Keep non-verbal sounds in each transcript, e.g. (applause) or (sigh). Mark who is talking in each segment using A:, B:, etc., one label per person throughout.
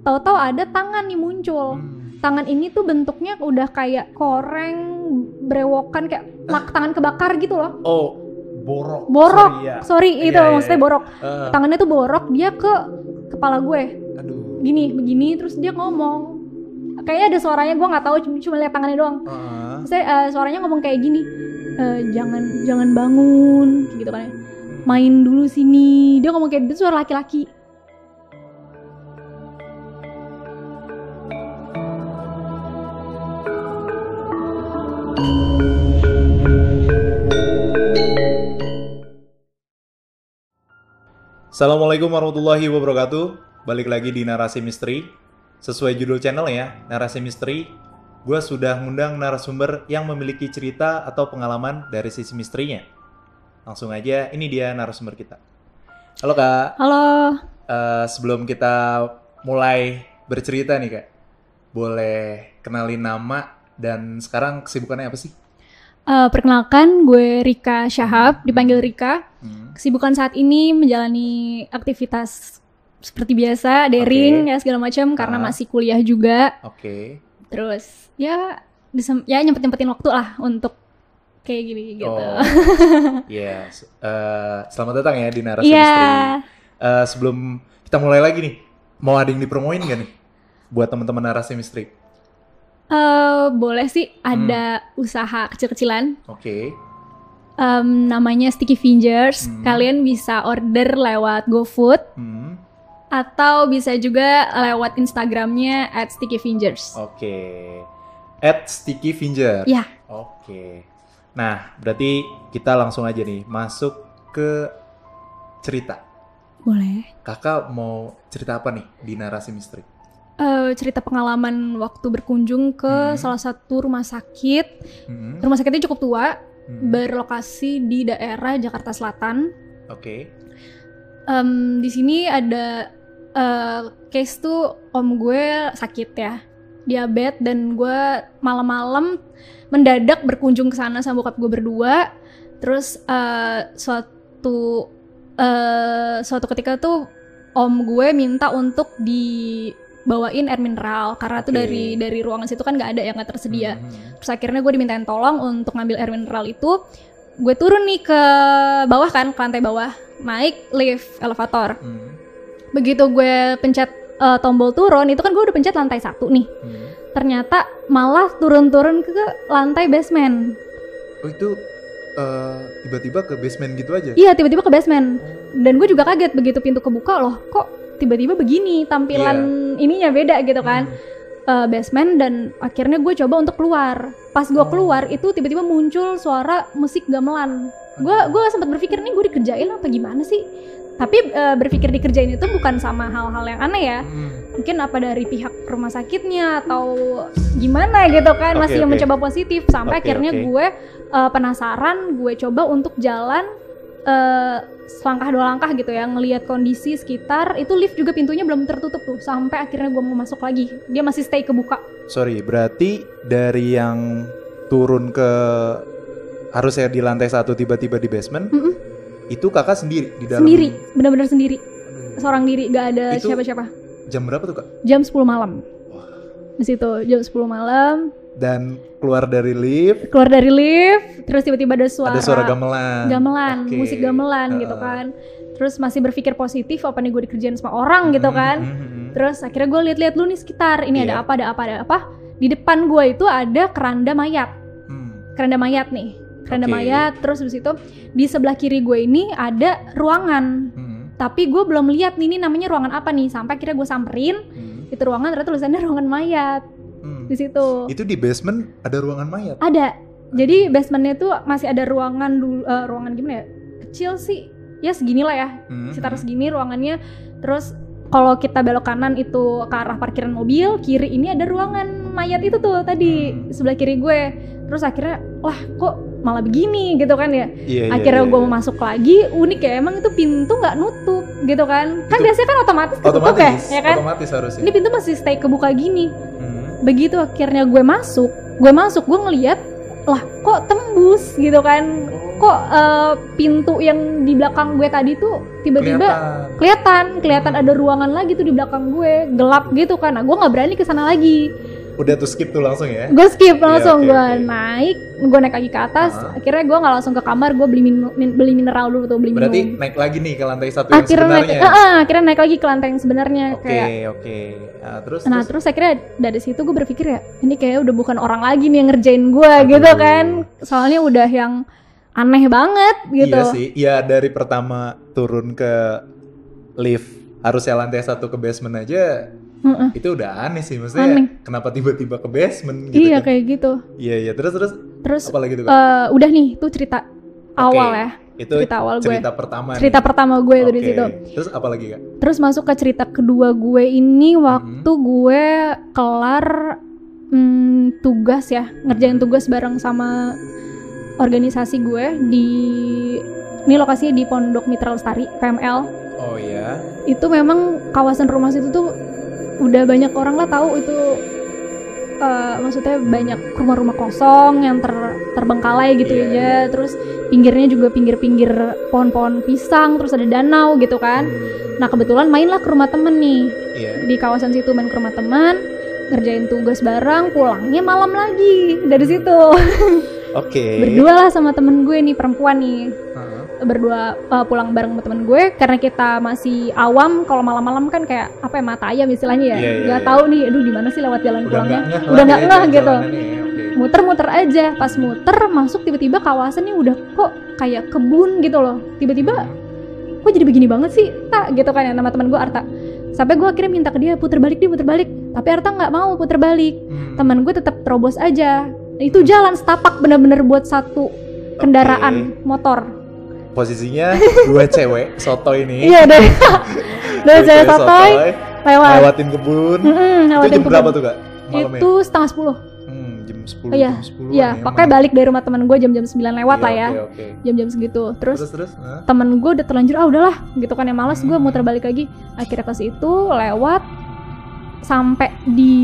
A: tahu-tahu ada tangan nih muncul
B: Hmm.
A: tangan ini tuh bentuknya udah kayak koreng brewokan kayak mak tangan kebakar gitu loh
B: Oh, borok.
A: borok
B: Sorry, ya.
A: sorry
B: Iya,
A: itu
B: iya,
A: maksudnya
B: iya.
A: borok
B: Eh,
A: tangannya tuh borok dia ke kepala gue
B: aduh.
A: gini begini terus dia ngomong kayaknya ada suaranya gue nggak tahu cuma, lihat tangannya doang
B: Heeh.
A: saya eh, suaranya ngomong kayak gini "Eh, jangan jangan bangun gitu kan ya. main dulu sini dia ngomong kayak gitu suara laki-laki
B: Assalamualaikum warahmatullahi wabarakatuh. Balik lagi di Narasi Misteri. Sesuai judul channel ya, Narasi Misteri. Gue sudah ngundang narasumber yang memiliki cerita atau pengalaman dari sisi misterinya. Langsung aja, ini dia narasumber kita. Halo kak,
A: halo
B: Eh, sebelum kita mulai bercerita nih kak, boleh kenalin nama dan sekarang kesibukannya apa sih?
A: Eh, perkenalkan gue Rika Syahab dipanggil Rika
B: Hmm.
A: kesibukan saat ini menjalani aktivitas seperti biasa daring
B: Oke.
A: ya segala macam karena
B: Ah.
A: masih kuliah juga
B: Oke.
A: terus ya disem- ya nyempet nyempetin waktu lah untuk kayak gini gitu
B: Oh, (laughs) iya. S- eh, selamat datang ya di Narasi
A: Iya.
B: Misteri. Eh, sebelum kita mulai lagi nih, mau ada yang dipromoin gak nih? Buat teman-teman Narasi Misteri.
A: Eh, boleh sih
B: Hmm.
A: ada usaha kecil-kecilan
B: Oke.
A: Em, namanya Sticky Fingers.
B: Hmm.
A: Kalian bisa order lewat GoFood
B: Hmm.
A: atau bisa juga lewat Instagramnya at Sticky Fingers.
B: Oke. At Sticky Finger.
A: Ya.
B: Oke. Nah, berarti kita langsung aja nih masuk ke cerita.
A: Boleh.
B: Kakak mau cerita apa nih di Narasi Misteri?
A: Eh, cerita pengalaman waktu berkunjung ke
B: Hmm.
A: salah satu rumah sakit.
B: Hmm.
A: Rumah sakitnya cukup tua,
B: Hmm.
A: berlokasi di daerah Jakarta Selatan.
B: Oke.
A: Em, di sini ada eh, case tuh om gue sakit ya, diabetes dan gue malam-malam mendadak berkunjung ke sana sama bokap gue berdua. Terus eh, suatu eh, suatu ketika tuh om gue minta untuk dibawain air mineral karena tuh
B: Oke.
A: dari dari ruangan situ kan nggak ada yang nggak tersedia.
B: Hmm.
A: Terus akhirnya gue dimintain tolong untuk ngambil air mineral itu. Gue turun nih ke bawah kan, ke lantai bawah, naik lift elevator.
B: Hmm.
A: Begitu gue pencet eh, tombol turun, itu kan gue udah pencet lantai satu nih.
B: Hmm.
A: Ternyata malah turun-turun ke lantai basement.
B: Oh itu eh, tiba-tiba ke basement gitu aja?
A: Iya, tiba-tiba ke basement. Dan gue juga kaget begitu pintu kebuka loh, kok tiba-tiba begini tampilan ininya beda gitu kan.
B: Hmm.
A: eh, basement dan akhirnya gue coba untuk keluar. Pas gue
B: Oh.
A: keluar itu tiba-tiba muncul suara musik gamelan. Gue gue sempat berpikir nih gue dikerjain apa gimana sih? Tapi eh, berpikir dikerjain itu bukan sama hal-hal yang aneh ya.
B: Hmm.
A: Mungkin apa dari pihak rumah sakitnya atau gimana gitu kan
B: Oke,
A: masih
B: oke.
A: mencoba positif sampai
B: Oke,
A: akhirnya
B: oke.
A: gue eh, penasaran gue coba untuk jalan eh, selangkah dua langkah gitu ya ngelihat kondisi sekitar itu lift juga pintunya belum tertutup tuh sampai akhirnya gue mau masuk lagi. Dia masih stay kebuka.
B: Sorry, berarti dari yang turun ke harusnya di lantai satu tiba-tiba di basement,
A: Mm-mm.
B: itu kakak sendiri di dalam.
A: sendiri benar-benar sendiri.
B: Aduh,
A: seorang diri gak ada siapa-siapa.
B: Jam berapa tuh kak?
A: jam 10 malam. Di situ jam 10 malam
B: Dan keluar dari lift,
A: keluar dari lift terus tiba-tiba ada suara
B: ada suara gamelan.
A: gamelan
B: Oke.
A: musik gamelan gitu
B: Heeh.
A: kan terus masih berpikir positif apa nih gue dikerjain sama orang gitu
B: Hmm,
A: kan
B: hmm, hmm.
A: terus akhirnya gue lihat-lihat dulu nih sekitar ini ada
B: Iya.
A: apa ada apa ada apa di depan gue itu ada keranda mayat
B: Hmm,
A: keranda mayat nih keranda
B: Oke.
A: mayat terus habis itu di sebelah kiri gue ini ada ruangan
B: hmm,
A: tapi gue belum lihat nih ini namanya ruangan apa nih sampai akhirnya gue samperin
B: hmm,
A: itu ruangan ternyata tulisannya (laughs) ruangan mayat. Di situ.
B: Itu di basement ada ruangan mayat.
A: ada. Jadi basementnya tuh masih ada ruangan dulu eh, ruangan gimana ya? Kecil sih. Ya segini lah ya.
B: Hmm,
A: sekitar
B: hmm.
A: segini ruangannya. Terus kalau kita belok kanan itu ke arah parkiran mobil kiri ini ada ruangan mayat itu tuh tadi.
B: Hmm.
A: sebelah kiri gue. Terus akhirnya wah kok malah begini? Gitu kan ya.
B: Iya, iya,
A: akhirnya
B: iya,
A: gue
B: iya.
A: mau masuk lagi unik ya. Emang itu pintu nggak nutup gitu kan. Kan
B: Itu-
A: biasanya kan otomatis ketutup
B: otomatis,
A: ya ya kan?
B: otomatis harusnya.
A: ini pintu masih stay kebuka gini.
B: Hmm,
A: begitu akhirnya gue masuk gue masuk gue ngeliat lah kok tembus gitu kan? Kok eh, pintu yang di belakang gue tadi tuh tiba-tiba
B: Kelihatan.
A: kelihatan kelihatan ada ruangan lagi tuh di belakang gue gelap gitu kan? Nah gue nggak berani ke sana lagi
B: Udah tuh skip tuh langsung ya.
A: gue skip langsung
B: oke,
A: gue
B: oke.
A: naik gue naik lagi ke atas
B: Ah.
A: akhirnya gue nggak langsung ke kamar gue beli minu- min- beli mineral dulu tuh beli
B: Berarti
A: minum
B: naik lagi nih ke lantai satu yang
A: akhirnya naik
B: sebenarnya.
A: ah, ah, akhirnya naik lagi ke lantai yang sebenarnya
B: Oke,
A: kayak
B: oke. Nah, terus
A: nah
B: terus
A: terus akhirnya dari situ gue berpikir ya ini kayak udah bukan orang lagi nih yang ngerjain gue gitu kan soalnya udah yang aneh banget gitu
B: Iya sih. Iya dari pertama turun ke lift harusnya lantai satu ke basement aja
A: Heeh.
B: itu udah aneh sih maksudnya
A: Aneh.
B: kenapa tiba-tiba ke basement gitu
A: iya
B: kan.
A: kayak gitu.
B: Iya iya. Terus terus?
A: Terus
B: apa lagi tuh
A: eh, udah nih tuh cerita awal ya.
B: Itu
A: cerita awal gue.
B: cerita pertama
A: cerita
B: nih.
A: pertama gue itu di situ.
B: Terus apa lagi Kak?
A: terus masuk ke cerita kedua gue ini waktu gue kelar hmm, tugas ya. Ngerjain tugas bareng sama organisasi gue di ini lokasinya di Pondok Mitra Lestari PML
B: Oh iya.
A: itu memang kawasan rumah situ tuh udah banyak orang lah tahu itu eh, maksudnya banyak rumah-rumah kosong yang ter terbengkalai gitu
B: Iya,
A: ya terus pinggirnya juga pinggir-pinggir pohon-pohon pisang terus ada danau gitu kan.
B: Hmm,
A: nah kebetulan mainlah ke rumah temen nih.
B: Iya.
A: di kawasan situ main ke rumah teman ngerjain tugas bareng pulangnya malam lagi. Dari situ.
B: Oke. (laughs)
A: berdua lah sama temen gue nih perempuan nih.
B: Heeh.
A: Berdua uh, pulang bareng sama temen gue karena kita masih awam kalau malam-malam kan kayak apa ya mata ayam istilahnya ya.
B: Iya, iya,
A: nggak
B: iya.
A: tahu nih aduh di mana sih lewat jalan
B: Udah
A: pulangnya? udah nggak ngeh gitu.
B: ya,
A: muter-muter aja. Pas muter masuk tiba-tiba kawasan nih udah kok kayak kebun gitu loh. Tiba-tiba kok jadi begini banget sih tak gitu kan ya nama teman gue Arta. Sampai gue akhirnya minta ke dia puter balik dia puter balik. Tapi Arta nggak mau puter balik.
B: Hmm.
A: teman gue tetap terobos aja. Itu jalan setapak bener-bener buat satu kendaraan motor
B: Posisinya dua (laughs) cewek soto ini.
A: iya dari dari (laughs)
B: Dua cewek
A: sotoy lewat
B: lewatin kebun.
A: Mm-mm,
B: itu
A: lewatin
B: jam
A: kebun.
B: berapa tuh kak? Malamnya?
A: itu setengah sepuluh
B: Hmm, jam 10
A: Iya,
B: jam 10
A: Iya, pokoknya balik dari rumah teman gue jam-jam 9 lewat lah ya.
B: Oke, oke.
A: Jam-jam segitu. Terus,
B: Terus terus. Hah?
A: temen gue udah terlanjur, ah udahlah gitu kan ya males gue
B: Hmm.
A: muter balik lagi. Akhirnya ke situ lewat sampai di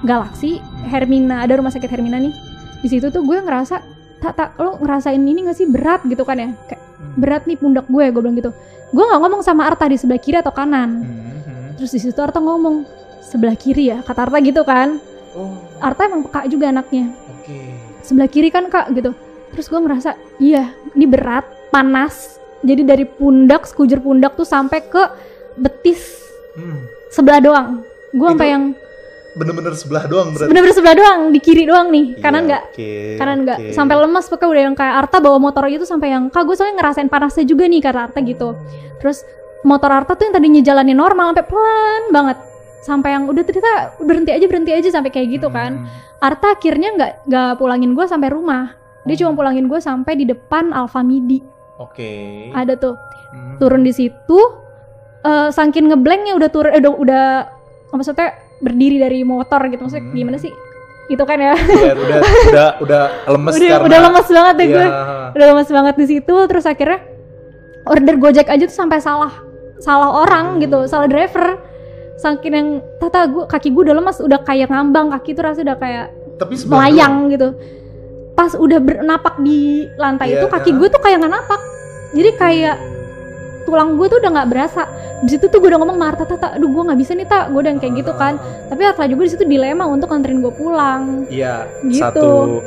A: Galaksi Hermina, ada rumah sakit Hermina nih. Di situ tuh gue ngerasa tak tak lo ngerasain ini gak sih berat gitu kan ya kayak
B: Hmm.
A: Berat nih pundak gue gue bilang gitu. Gue nggak ngomong sama Arta di sebelah kiri atau kanan.
B: Hmm, hmm.
A: terus di situ Arta ngomong sebelah kiri ya? Kata Arta gitu kan.
B: Oh,
A: Arta emang peka juga anaknya.
B: Oke.
A: sebelah kiri kan kak gitu. Terus gue ngerasa iya ini berat panas. Jadi dari pundak sekujur pundak tuh sampai ke betis
B: Hmm.
A: sebelah doang. Gue sampai yang
B: Bener-bener sebelah doang berarti.
A: bener-bener sebelah doang di kiri doang nih
B: Iya,
A: kanan nggak
B: Oke.
A: kanan nggak
B: oke.
A: sampai lemas pokoknya udah yang kayak Arta bawa motor itu sampai yang kak gue soalnya ngerasain panasnya juga nih kata Arta gitu terus motor Arta tuh yang tadinya jalannya normal sampai pelan banget sampai yang udah ternyata berhenti aja berhenti aja sampai kayak gitu kan
B: Hmm.
A: Arta akhirnya nggak nggak pulangin gue sampai rumah dia cuma pulangin gue sampai di depan Alfamidi
B: Oke.
A: ada tuh
B: Hmm.
A: turun di situ eh saking ngeblanknya udah turun eh, udah udah maksudnya berdiri dari motor gitu. Maksudnya
B: Hmm.
A: gimana sih? Itu kan ya.
B: Iya, udah udah udah lemes
A: udah
B: karena
A: udah lemes banget deh
B: Iya.
A: gue. udah lemes banget di situ terus akhirnya order gojek aja tuh sampai salah salah orang gitu salah driver. Saking yang tata gue kaki gue udah lemas udah kayak ngambang kaki tuh rasanya udah kayak
B: Tapi
A: melayang gitu. Pas udah bernapak di lantai
B: Iya,
A: itu kaki
B: ah.
A: gue tuh kayak nggak napak. Jadi kayak tulang gue tuh udah nggak berasa di situ tuh gue udah ngomong Marta tata aduh gue nggak bisa nih tak gue udah yang kayak gitu kan tapi Arta juga di situ dilema untuk nganterin gue pulang
B: Iya,
A: Gitu.
B: satu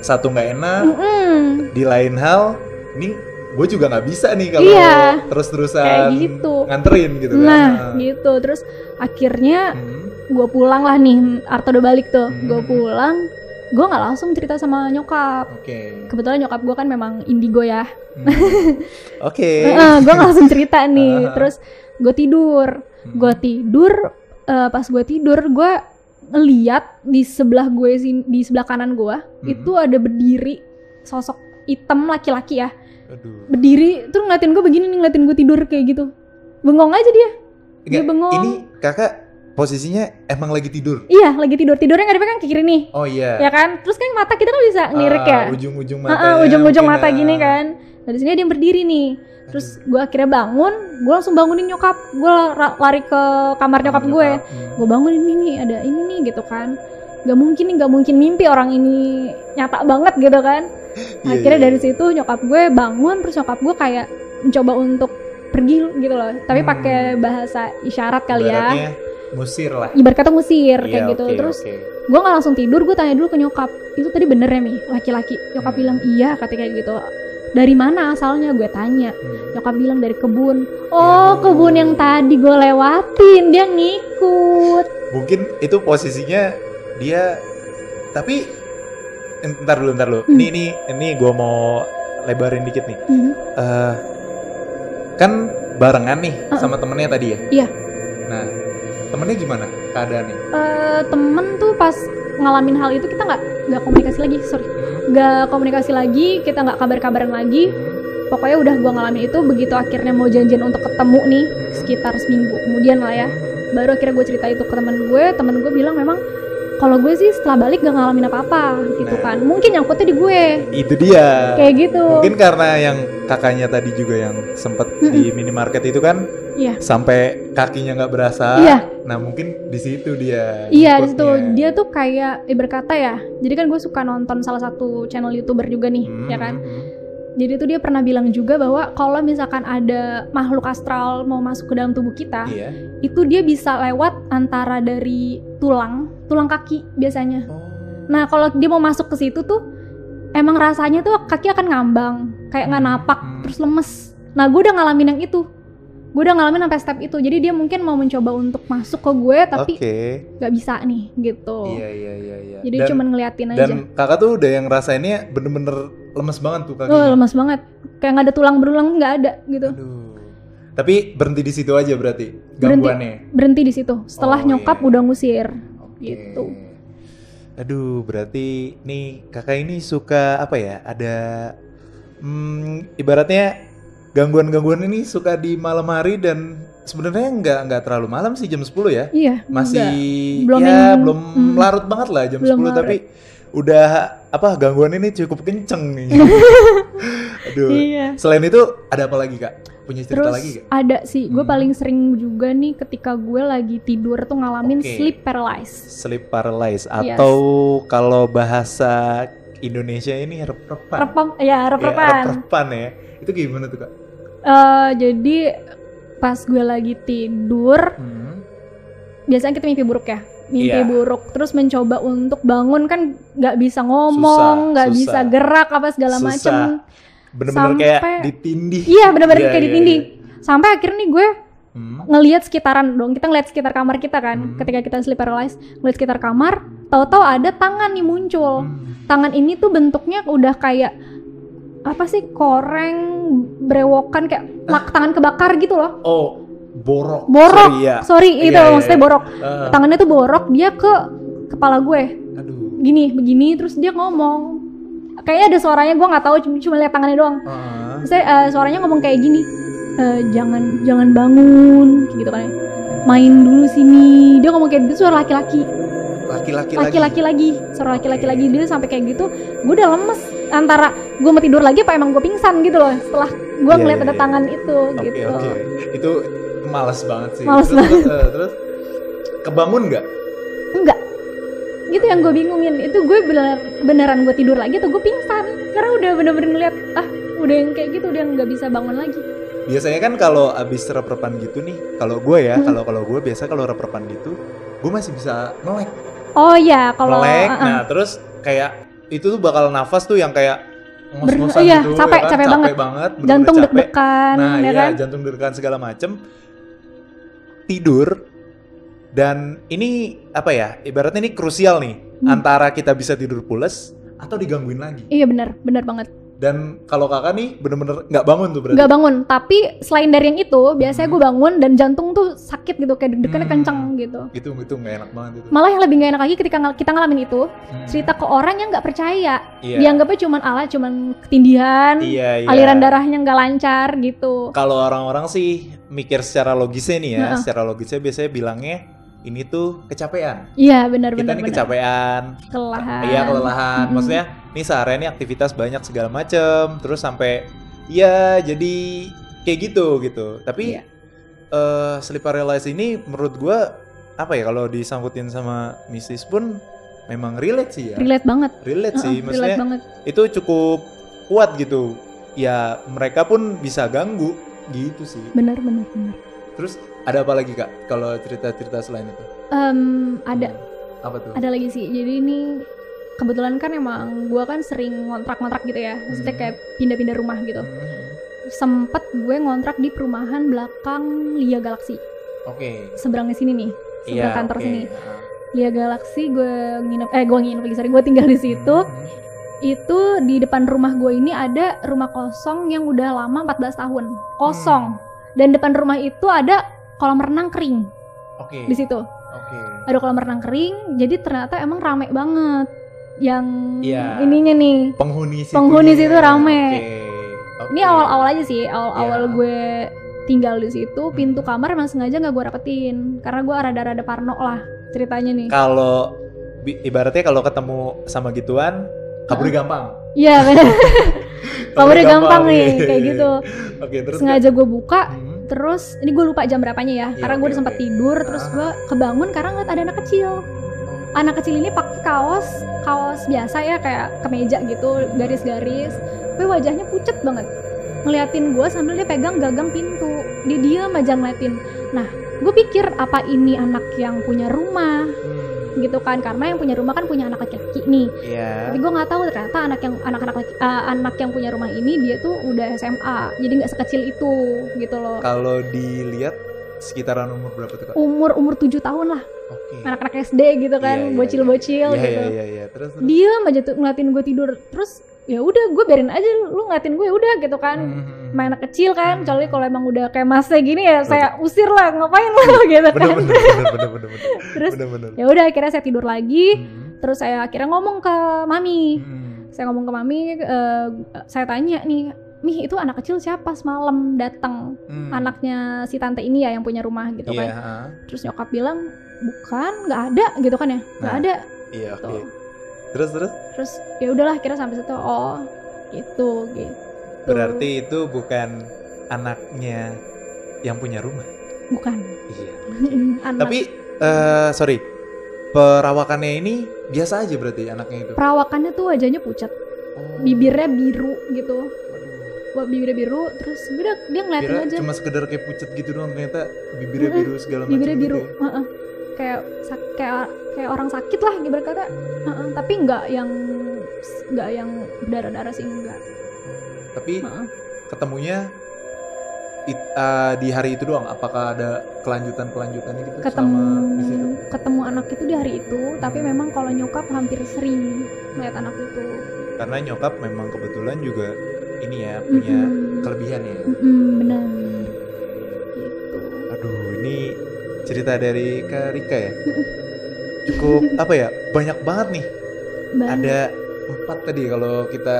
B: satu nggak enak,
A: Mm-mm.
B: di lain hal, ini gue juga nggak bisa nih kalau
A: Iya.
B: terus-terusan
A: kayak gitu
B: nganterin gitu kan.
A: nah gitu terus akhirnya
B: Hmm.
A: gue pulang lah nih Arta udah balik tuh
B: Hmm.
A: gue pulang gue nggak langsung cerita sama nyokap
B: Oke.
A: kebetulan nyokap gue kan memang indigo ya
B: Hmm. (laughs) Oke.
A: gue nggak langsung cerita nih
B: Ah.
A: terus gue tidur
B: Hmm.
A: gue tidur eh, pas gue tidur gue ngeliat di sebelah gue di sebelah kanan gue
B: Hmm.
A: itu ada berdiri sosok hitam laki-laki ya
B: Aduh.
A: berdiri terus ngeliatin gue begini nih ngeliatin gue tidur kayak gitu bengong aja dia dia bengong
B: Ini kakak posisinya emang lagi tidur.
A: iya lagi tidur. Tidurnya ngadepnya kan ke kiri nih.
B: Oh iya.
A: ya kan? Terus kan mata kita kan bisa ngelirik ya?
B: Ah, Ujung-ujung mata.
A: ah, ujung-ujung mata gini kan. Nah di sini dia berdiri nih. Terus gue akhirnya bangun gue langsung bangunin nyokap. Gue lari ke kamar nyokap gue.
B: Hmm.
A: gue bangun ini nih ada ini nih gitu kan. Gak mungkin nih gak mungkin mimpi orang ini nyata banget gitu kan. (laughs)
B: Iya,
A: akhirnya
B: iya,
A: dari
B: iya.
A: situ nyokap gue bangun terus nyokap gue kayak mencoba untuk pergi gitu loh. Tapi
B: Hmm.
A: pakai bahasa isyarat kali ya
B: musir lah.
A: ibarat kata musir kayak
B: Iya,
A: gitu terus
B: oke.
A: gue nggak langsung tidur gue tanya dulu ke nyokap itu tadi bener ya mi laki-laki nyokap
B: Hmm.
A: bilang iya katanya kayak gitu dari mana asalnya gue tanya
B: Hmm.
A: nyokap bilang dari kebun oh
B: Aduh.
A: kebun yang tadi gue lewatin dia ngikut
B: Mungkin itu posisinya dia tapi ntar dulu ntar dulu.
A: Hmm.
B: Ini ini ini gue mau lebarin dikit nih.
A: Mhm.
B: Eh, kan barengan nih
A: Uh-uh.
B: sama temennya tadi ya.
A: Iya.
B: Nah temennya gimana keadaannya?
A: Eh, temen tuh pas ngalamin hal itu kita nggak nggak komunikasi lagi sorry
B: Hmm.
A: nggak komunikasi lagi kita nggak kabar-kabaran lagi
B: Hmm.
A: pokoknya udah gua ngalamin itu begitu akhirnya mau janjian untuk ketemu nih sekitar seminggu kemudian lah ya
B: Hmm.
A: baru akhirnya gue cerita itu ke temen gue temen gue bilang memang kalau gue sih setelah balik gak ngalamin apa-apa gitu
B: Nah.
A: kan mungkin nyangkutnya di gue
B: Itu dia.
A: kayak gitu
B: Mungkin karena yang kakaknya tadi juga yang sempet di minimarket itu kan
A: Iya.
B: sampai kakinya nggak berasa.
A: Iya.
B: Nah mungkin di situ dia.
A: Iya di situ dia tuh kayak eh, berkata ya. Jadi kan gue suka nonton salah satu channel youtuber juga nih,
B: Hmm,
A: ya kan.
B: hmm,
A: Jadi tuh dia pernah bilang juga bahwa kalau misalkan ada makhluk astral mau masuk ke dalam tubuh kita,
B: Iya.
A: itu dia bisa lewat antara dari tulang, tulang kaki biasanya.
B: Oh.
A: Nah kalau dia mau masuk ke situ tuh, emang rasanya tuh kaki akan ngambang, kayak nggak
B: Hmm,
A: napak,
B: hmm.
A: terus lemes. Nah gue udah ngalamin yang itu. Gue udah ngalamin sampai step itu. Jadi dia mungkin mau mencoba untuk masuk ke gue, tapi nggak bisa nih gitu.
B: Iya iya iya iya.
A: Jadi
B: dan,
A: cuman ngeliatin aja.
B: dan kakak tuh udah yang rasainnya bener-bener lemes banget tuh
A: Oh,
B: kakinya.
A: lemas banget. Kayak nggak ada tulang berulang nggak ada gitu.
B: Aduh. Tapi berhenti di situ aja berarti
A: Berhenti.
B: gangguannya.
A: Berhenti di situ. Setelah
B: Oh,
A: nyokap
B: iya.
A: udah ngusir.
B: Oke.
A: Gitu.
B: Aduh, berarti nih kakak ini suka apa ya? Ada hmm, ibaratnya gangguan-gangguan ini suka di malam hari dan sebenarnya nggak nggak terlalu malam sih jam 10 ya.
A: Iya.
B: Masih
A: nggak. Belum
B: ya
A: yang-
B: belum
A: hmm.
B: larut banget lah jam
A: Belum
B: 10 tapi udah apa gangguan ini cukup kenceng nih. (laughs) Aduh.
A: Iya.
B: Selain itu ada apa lagi kak? Punya cerita
A: Terus
B: lagi gak?
A: ada sih. Gue
B: Hmm.
A: paling sering juga nih ketika gue lagi tidur tuh ngalamin
B: Oke.
A: sleep paralysis.
B: Sleep paralysis
A: Yes.
B: atau kalau bahasa Indonesia ini rep-repan.
A: Repam, ya
B: Ya,
A: rep-repan.
B: rep-repan ya. Itu gimana tuh kak?
A: Eh, jadi pas gue lagi tidur,
B: Hmm.
A: biasanya kita mimpi buruk ya. Mimpi
B: Iya.
A: buruk, terus mencoba untuk bangun kan nggak bisa ngomong, nggak bisa gerak apa segala
B: Susah.
A: macem.
B: Bener-bener kayak
A: Sampai-
B: ditindih.
A: Iya benar-benar
B: Iya,
A: kayak
B: iya,
A: ditindih. Sampai akhirnya nih gue
B: Hmm.
A: ngelihat sekitaran dong. Kita ngeliat sekitar kamar kita kan.
B: Hmm.
A: Ketika kita sleep paralysis, ngeliat sekitar kamar, tahu-tahu ada tangan nih muncul.
B: Hmm.
A: Tangan ini tuh bentuknya udah kayak apa sih koreng brewokan kayak lak tangan kebakar gitu loh.
B: Oh, borok.
A: Borok.
B: Sorry, ya.
A: Sorry,
B: Iya,
A: itu
B: iya,
A: maksudnya
B: iya.
A: borok.
B: Ah,
A: Tangannya tuh borok, dia ke kepala gue.
B: aduh.
A: Gini, begini terus dia ngomong. Kayaknya ada suaranya gue nggak tahu cuma, lihat tangannya doang.
B: Ah.
A: Saya eh, suaranya ngomong kayak gini. "Eh, jangan jangan bangun gitu kan. Main dulu sini. Dia ngomong kayak gitu suara laki-laki.
B: Laki-laki lagi.
A: Laki-laki lagi. Suara laki-laki lagi dia sampai kayak gitu. Gue udah lemes antara gue mau tidur lagi apa emang gue pingsan gitu loh setelah gue
B: Iya,
A: ngeliat
B: iya,
A: ada
B: iya.
A: tangan itu
B: Oke,
A: gitu.
B: oke. Itu males banget sih.
A: Males
B: terus,
A: banget.
B: Terus, eh, terus kebangun nggak?
A: Enggak. Gitu yang gue bingungin. Itu gue bener beneran gue tidur lagi atau gue pingsan karena udah bener-bener ngeliat ah udah yang kayak gitu udah nggak bisa bangun lagi.
B: Biasanya kan kalau abis rep-repan gitu nih, kalau gue ya,
A: Hmm.
B: kalau kalau gue biasa kalau rep-repan gitu, gue masih bisa melek.
A: Oh iya kalau
B: melek.
A: uh-uh.
B: Nah, terus kayak itu tuh bakal nafas tuh yang kayak ngos-ngosan
A: iya,
B: gitu,
A: capek,
B: ya kan?
A: capek banget.
B: bener-bener
A: jantung
B: capek.
A: deg-degan
B: Nah,
A: ya
B: iya,
A: kan?
B: jantung deg-degan segala macem. Tidur dan ini apa ya? Ibaratnya ini krusial nih
A: Hmm.
B: antara kita bisa tidur pules atau digangguin lagi.
A: Iya benar, benar banget.
B: Dan kalau kakak nih bener-bener nggak bangun tuh berarti.
A: Nggak bangun, tapi selain dari yang itu, biasanya
B: Hmm.
A: gue bangun dan jantung tuh sakit gitu, kayak deg-degannya
B: Hmm.
A: kenceng gitu.
B: Itu itu nggak enak banget itu.
A: Malah yang lebih gak enak lagi ketika kita ngalamin itu,
B: Hmm.
A: cerita ke orang yang nggak percaya.
B: Iya.
A: Dianggapnya cuman ala, cuman ketindihan,
B: Iya, iya.
A: aliran darahnya nggak lancar gitu.
B: Kalau orang-orang sih mikir secara logisnya nih ya,
A: Heeh.
B: secara logisnya biasanya bilangnya ini tuh kecapean.
A: Iya benar
B: Kita
A: benar
B: nih
A: benar.
B: kecapean,
A: Kelelahan.
B: Iya kelelahan.
A: Mm-mm.
B: Maksudnya nih seharian ini aktivitas banyak segala macem, terus sampai ya jadi kayak gitu gitu. Tapi
A: Iya.
B: eh sleep paralysis ini menurut gua apa ya kalau disangkutin sama mistis pun memang relate sih ya.
A: relate banget
B: Relate sih,
A: Heeh,
B: maksudnya
A: relate banget
B: itu cukup kuat gitu. Ya mereka pun bisa ganggu gitu sih.
A: bener bener bener
B: Terus ada apa lagi kak kalau cerita-cerita selain itu?
A: Em, ada
B: Apa tuh?
A: ada lagi sih jadi ini kebetulan kan emang gua kan sering ngontrak-ngontrak gitu ya maksudnya
B: Hmm.
A: kayak pindah-pindah rumah gitu
B: Hmm,
A: sempet gue ngontrak di perumahan belakang Lia Galaxy
B: Oke.
A: seberangnya sini nih seberang
B: Iya.
A: kantor
B: oke.
A: sini. Lia Galaxy gue nginep eh gue nginep lagi sorry gue tinggal di situ
B: Hmm.
A: itu di depan rumah gue ini ada rumah kosong yang udah lama 14 tahun kosong
B: Hmm.
A: dan depan rumah itu ada kolam renang kering
B: Oke.
A: di situ
B: Oke.
A: ada kolam renang kering jadi ternyata emang rame banget yang
B: Iya.
A: ininya nih
B: Penghuni situ.
A: Penghuni situ rame.
B: Oke.
A: ini awal-awal aja sih awal-awal
B: Iya.
A: gue tinggal di situ
B: Hmm.
A: pintu kamar emang sengaja nggak gue rapetin karena gue rada-rada parno lah ceritanya nih
B: Kalau ibaratnya kalau ketemu sama gituan kaburnya gampang.
A: iya (laughs) kabarnya gampang nih
B: iya,
A: kayak
B: iya,
A: gitu
B: iya. Oke, terus
A: sengaja gue buka
B: Hmm.
A: terus ini gue lupa jam berapanya ya
B: Iya,
A: karena gue udah sempat tidur terus
B: Ah.
A: gue kebangun karena ngeliat ada anak kecil anak kecil ini pakai kaos kaos biasa ya kayak kemeja gitu garis-garis. Tapi wajahnya pucet banget. Ngeliatin gue sambil dia pegang gagang pintu. Dia diam aja ngeliatin. Nah gue pikir apa ini anak yang punya rumah?
B: Hmm.
A: gitu kan karena yang punya rumah kan punya anak laki-laki nih.
B: Iya.
A: tapi gue nggak tahu ternyata anak yang anak-anak laki- uh, anak yang punya rumah ini dia tuh udah SMA jadi nggak sekecil itu gitu loh.
B: Kalau dilihat sekitaran umur berapa tuh kak?
A: umur umur tujuh tahun lah
B: Oke.
A: anak-anak SD gitu kan
B: Iya, iya,
A: bocil-bocil
B: Iya
A: gitu
B: iya iya iya. Terus terus.
A: diam aja tuh ngeliatin gue tidur terus ya udah gue biarin aja lu ngeliatin gue ya udah gitu kan
B: Hmm.
A: main anak kecil kan
B: Hmm.
A: kecuali kalau emang udah kayak masnya gini ya saya usir lah ngapain lo (laughs) gitu
B: Bener
A: kan
B: bener bener bener bener bener. (laughs)
A: terus
B: Bener bener.
A: ya udah akhirnya saya tidur lagi
B: Hmm.
A: terus saya akhirnya ngomong ke mami
B: Hmm.
A: saya ngomong ke mami eh, saya tanya nih Mih itu anak kecil siapa semalam datang
B: Hmm.
A: anaknya si tante ini ya yang punya rumah gitu
B: Iya.
A: kan terus nyokap bilang bukan nggak ada gitu kan ya nggak
B: Nah.
A: ada
B: Iya oke.
A: Tuh.
B: Terus terus.
A: terus ya udahlah kira sampai situ oh gitu gitu
B: Berarti itu bukan anaknya yang punya rumah.
A: bukan
B: Iya. (laughs)
A: anak
B: Tapi eh sorry, perawakannya ini biasa aja berarti anaknya itu.
A: perawakannya tuh wajahnya pucat
B: Oh.
A: bibirnya biru gitu. Wah, bibirnya biru terus udah dia ngeliatin
B: Kira
A: aja
B: cuma sekedar kayak pucet gitu doang ternyata bibirnya biru segala macam.
A: bibirnya
B: gitu
A: biru
B: ya.
A: Heeh. Kayak kayak kayak orang sakit lah ibarat kata Heeh, tapi nggak yang nggak yang berdarah-darah sih enggak
B: Tapi
A: Heeh.
B: ketemunya it- eh, di hari itu doang. Apakah ada kelanjutan-kelanjutan gitu
A: ketemu
B: selama di situ?
A: ketemu anak itu di hari itu tapi memang kalau nyokap hampir sering melihat anak itu
B: Karena nyokap memang kebetulan juga ini ya punya
A: Mm-mm.
B: kelebihan ya.
A: Mm-mm, benar
B: cerita dari Kak Rika ya. Cukup (laughs) apa ya? Banyak banget nih.
A: Banyak.
B: Ada empat tadi kalau kita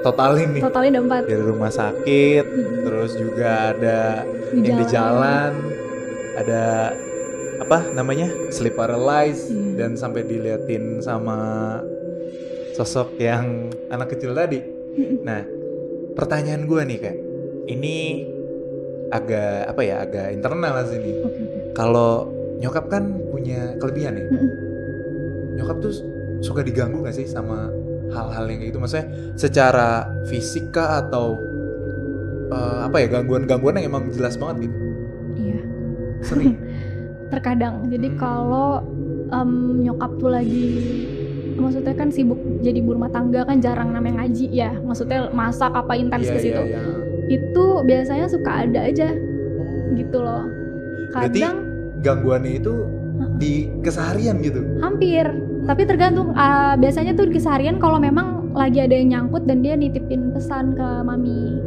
B: totalin nih.
A: totalnya ada empat
B: Dari rumah sakit,
A: Mm-mm.
B: terus juga ada yang di jalan, ada apa namanya? sleep paralysis
A: Iya.
B: dan sampai diliatin sama sosok yang anak kecil tadi.
A: Mm-mm.
B: Nah, pertanyaan gue nih kak, ini agak apa ya? Agak internal lah sini.
A: Oke, oke.
B: Kalau nyokap kan punya kelebihan ya.
A: Mm-mm.
B: Nyokap tuh suka diganggu gak sih sama hal-hal yang kayak gitu? Maksudnya secara fisik kah atau eh, apa ya gangguan-gangguan yang emang jelas banget gitu?
A: iya
B: Sering. (laughs)
A: terkadang jadi
B: Hmm.
A: kalau em, nyokap tuh lagi maksudnya kan sibuk jadi ibu rumah tangga kan jarang namanya ngaji ya maksudnya masak apa intens
B: Iya,
A: ke situ
B: iya, iya.
A: itu biasanya suka ada aja gitu loh
B: Berarti
A: kadang
B: gangguannya itu di keseharian gitu.
A: hampir tapi tergantung ah, biasanya tuh di keseharian kalau memang lagi ada yang nyangkut dan dia nitipin pesan ke mami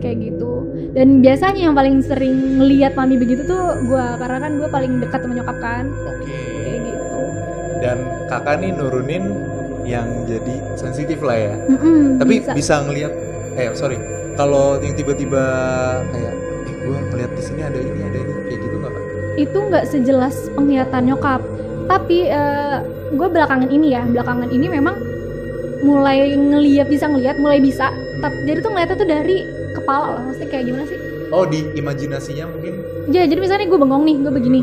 A: kayak gitu dan biasanya yang paling sering ngeliat mami begitu tuh gua karena kan gue paling dekat sama nyokap kan
B: Oke.
A: kayak gitu
B: Dan kakak nih nurunin yang jadi sensitif lah ya.
A: Mm-mm,
B: Tapi
A: bisa.
B: bisa, ngelihat eh sorry kalau yang tiba-tiba kayak eh gue ngeliat di sini ada ini ada ini
A: itu nggak sejelas penglihatan nyokap. Tapi gue belakangan ini ya belakangan ini memang mulai ngeliat bisa ngeliat mulai bisa. Tapi jadi tuh ngeliatnya tuh dari kepala lah maksudnya kayak gimana sih?
B: Oh di imajinasinya mungkin?
A: Ya jadi misalnya gue bengong nih gue begini.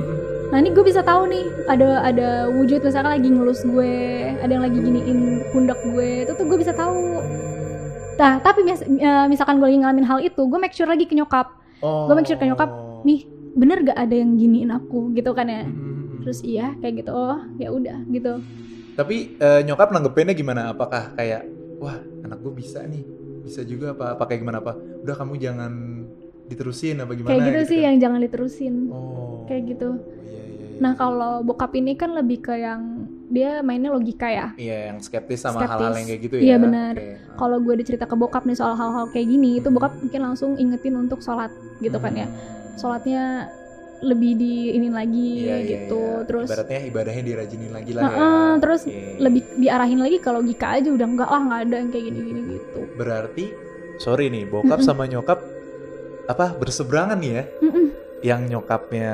A: Nah ini gue bisa tahu nih ada ada wujud misalkan lagi ngelus gue ada yang lagi giniin pundak gue itu tuh gue bisa tahu. Nah tapi mis- eh, misalkan gue lagi ngalamin hal itu gue make sure lagi ke nyokap.
B: Oh.
A: Gua make sure ke nyokap, nih bener gak ada yang giniin aku gitu kan ya
B: Hmm.
A: terus iya kayak gitu oh ya udah gitu
B: Tapi eh, nyokap nanggepinnya gimana? Apakah kayak wah anak gue bisa nih, bisa juga apa? Apa kayak gimana apa? Udah kamu jangan diterusin apa gimana?
A: kayak gitu, sih
B: kan?
A: yang jangan diterusin
B: Oh.
A: kayak gitu
B: Iya, iya, iya.
A: nah kalau bokap ini kan lebih ke yang dia mainnya logika ya
B: Iya, yang skeptis sama
A: Skeptis.
B: hal-hal yang kayak gitu ya.
A: Iya, benar.
B: Oke.
A: kalau gue dicerita ke bokap nih soal hal-hal kayak gini itu bokap mungkin langsung ingetin untuk sholat gitu kan ya
B: Hmm.
A: Sholatnya lebih diinin lagi
B: Iya, iya,
A: gitu
B: iya.
A: terus
B: ibaratnya ibadahnya dirajinin lagi lah ya.
A: Heeh, terus
B: Oke.
A: lebih diarahin lagi ke logika aja udah enggak lah nggak ada yang kayak gini-gini gitu
B: berarti sorry nih, bokap
A: Mm-mm.
B: sama nyokap apa berseberangan nih ya?
A: Mm-mm,
B: Yang nyokapnya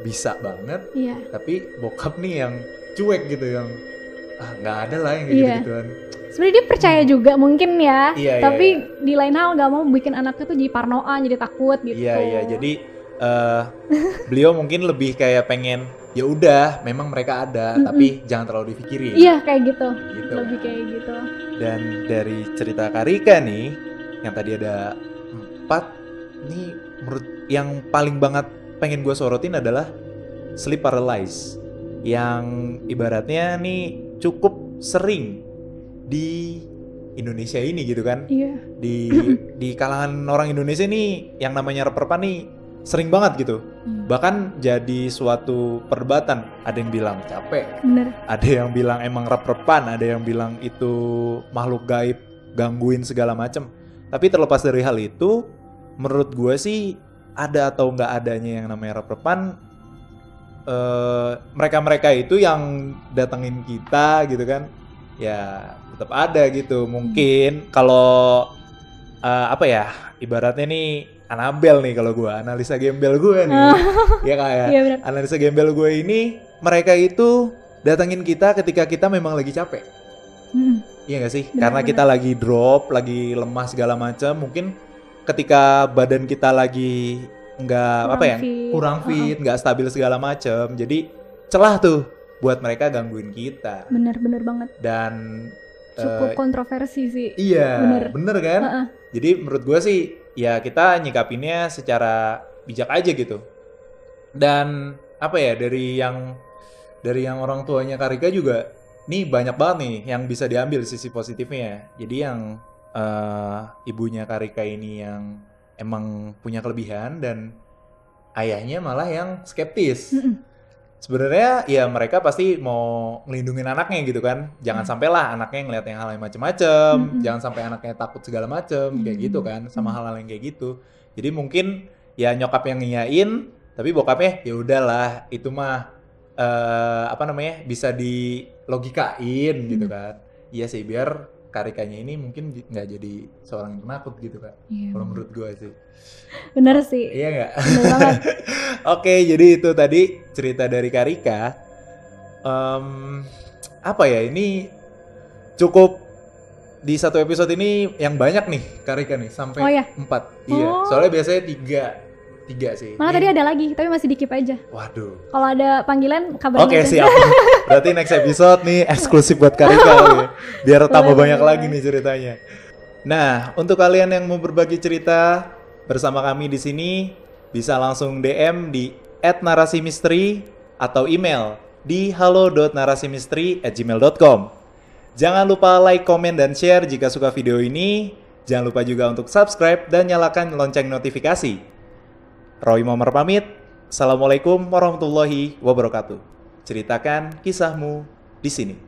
B: bisa banget,
A: iya
B: tapi bokap nih yang cuek gitu yang ah nggak ada lah yang kayak
A: Iya.
B: gitu-gituan.
A: sebenarnya dia percaya juga mungkin ya
B: Iya, iya,
A: tapi
B: iya.
A: di lain hal nggak mau bikin anaknya tuh jadi parnoan jadi takut gitu
B: Iya iya jadi eh, beliau mungkin lebih kayak pengen ya udah memang mereka ada
A: Mm-mm.
B: tapi jangan terlalu dipikirin.
A: iya kayak gitu
B: Gitu.
A: lebih kayak gitu
B: Dan dari cerita Karika nih yang tadi ada empat nih menurut yang paling banget pengen gue sorotin adalah sleep paralysis yang ibaratnya nih cukup sering di Indonesia ini gitu kan.
A: Iya.
B: Di di kalangan orang Indonesia nih yang namanya reperpan nih sering banget gitu.
A: Hmm.
B: bahkan jadi suatu perdebatan. Ada yang bilang capek.
A: Bener.
B: Ada yang bilang emang reperpan ada yang bilang itu makhluk gaib gangguin segala macem. Tapi terlepas dari hal itu menurut gue sih ada atau nggak adanya yang namanya reperpan mereka mereka itu yang datengin kita gitu kan. Ya tetap ada gitu. Mungkin kalau eh, apa ya ibaratnya nih Anabel nih kalau gue analisa gembel gue nih. (laughs) Ya kayak
A: iya bener.
B: Analisa gembel gue ini mereka itu datangin kita ketika kita memang lagi capek.
A: Mm-mm.
B: iya gak sih?
A: Benar,
B: karena
A: benar.
B: kita lagi drop lagi lemah segala macam mungkin ketika badan kita lagi nggak apa ya
A: fit.
B: kurang fit nggak stabil segala macam jadi celah tuh buat mereka gangguin kita
A: bener bener banget
B: dan
A: cukup
B: eh,
A: kontroversi sih
B: iya
A: Bener.
B: bener, kan
A: Heeh.
B: jadi menurut gue sih ya kita nyikapinnya secara bijak aja gitu. Dan apa ya dari yang dari yang orang tuanya Karika juga nih banyak banget nih yang bisa diambil sisi positifnya. Jadi yang eh, ibunya Karika ini yang emang punya kelebihan dan ayahnya malah yang skeptis.
A: Mm-mm.
B: Sebenarnya ya mereka pasti mau ngelindungin anaknya gitu kan. Jangan
A: Hmm.
B: sampailah anaknya ngeliat yang hal yang macem-macem. Jangan sampai anaknya takut segala macem kayak gitu kan sama hal-hal yang kayak gitu. Jadi mungkin ya nyokap yang ngiyain, tapi bokapnya ya udahlah itu mah eh, apa namanya bisa dilogikain gitu
A: Hmm.
B: kan. Iya sih biar karikanya ini mungkin nggak jadi seorang yang penakut gitu kan.
A: Iya,
B: Kalau menurut gua sih.
A: bener sih
B: Iya nggak? (laughs) Oke, jadi itu tadi cerita dari Karika. Em, apa ya ini cukup di satu episode ini yang banyak nih Karika nih sampai
A: Oh, ya?
B: empat. Iya,
A: Oh.
B: soalnya biasanya tiga, tiga sih.
A: malah tadi ada lagi tapi masih dikip aja
B: Waduh.
A: kalau ada panggilan kabarin
B: Oke
A: aja.
B: siap. (laughs) Berarti next episode nih eksklusif buat Karika ya. Biar tambah
A: Boleh,
B: banyak
A: boleh,
B: lagi nih ceritanya. Nah, untuk kalian yang mau berbagi cerita bersama kami di sini bisa langsung DM di @narasimisteri atau email di halo.narasimisteri@gmail.com. Jangan lupa like, komen, dan share jika suka video ini. Jangan lupa juga untuk subscribe dan nyalakan lonceng notifikasi. Roy Momar pamit. Assalamualaikum warahmatullahi wabarakatuh. Ceritakan kisahmu di sini.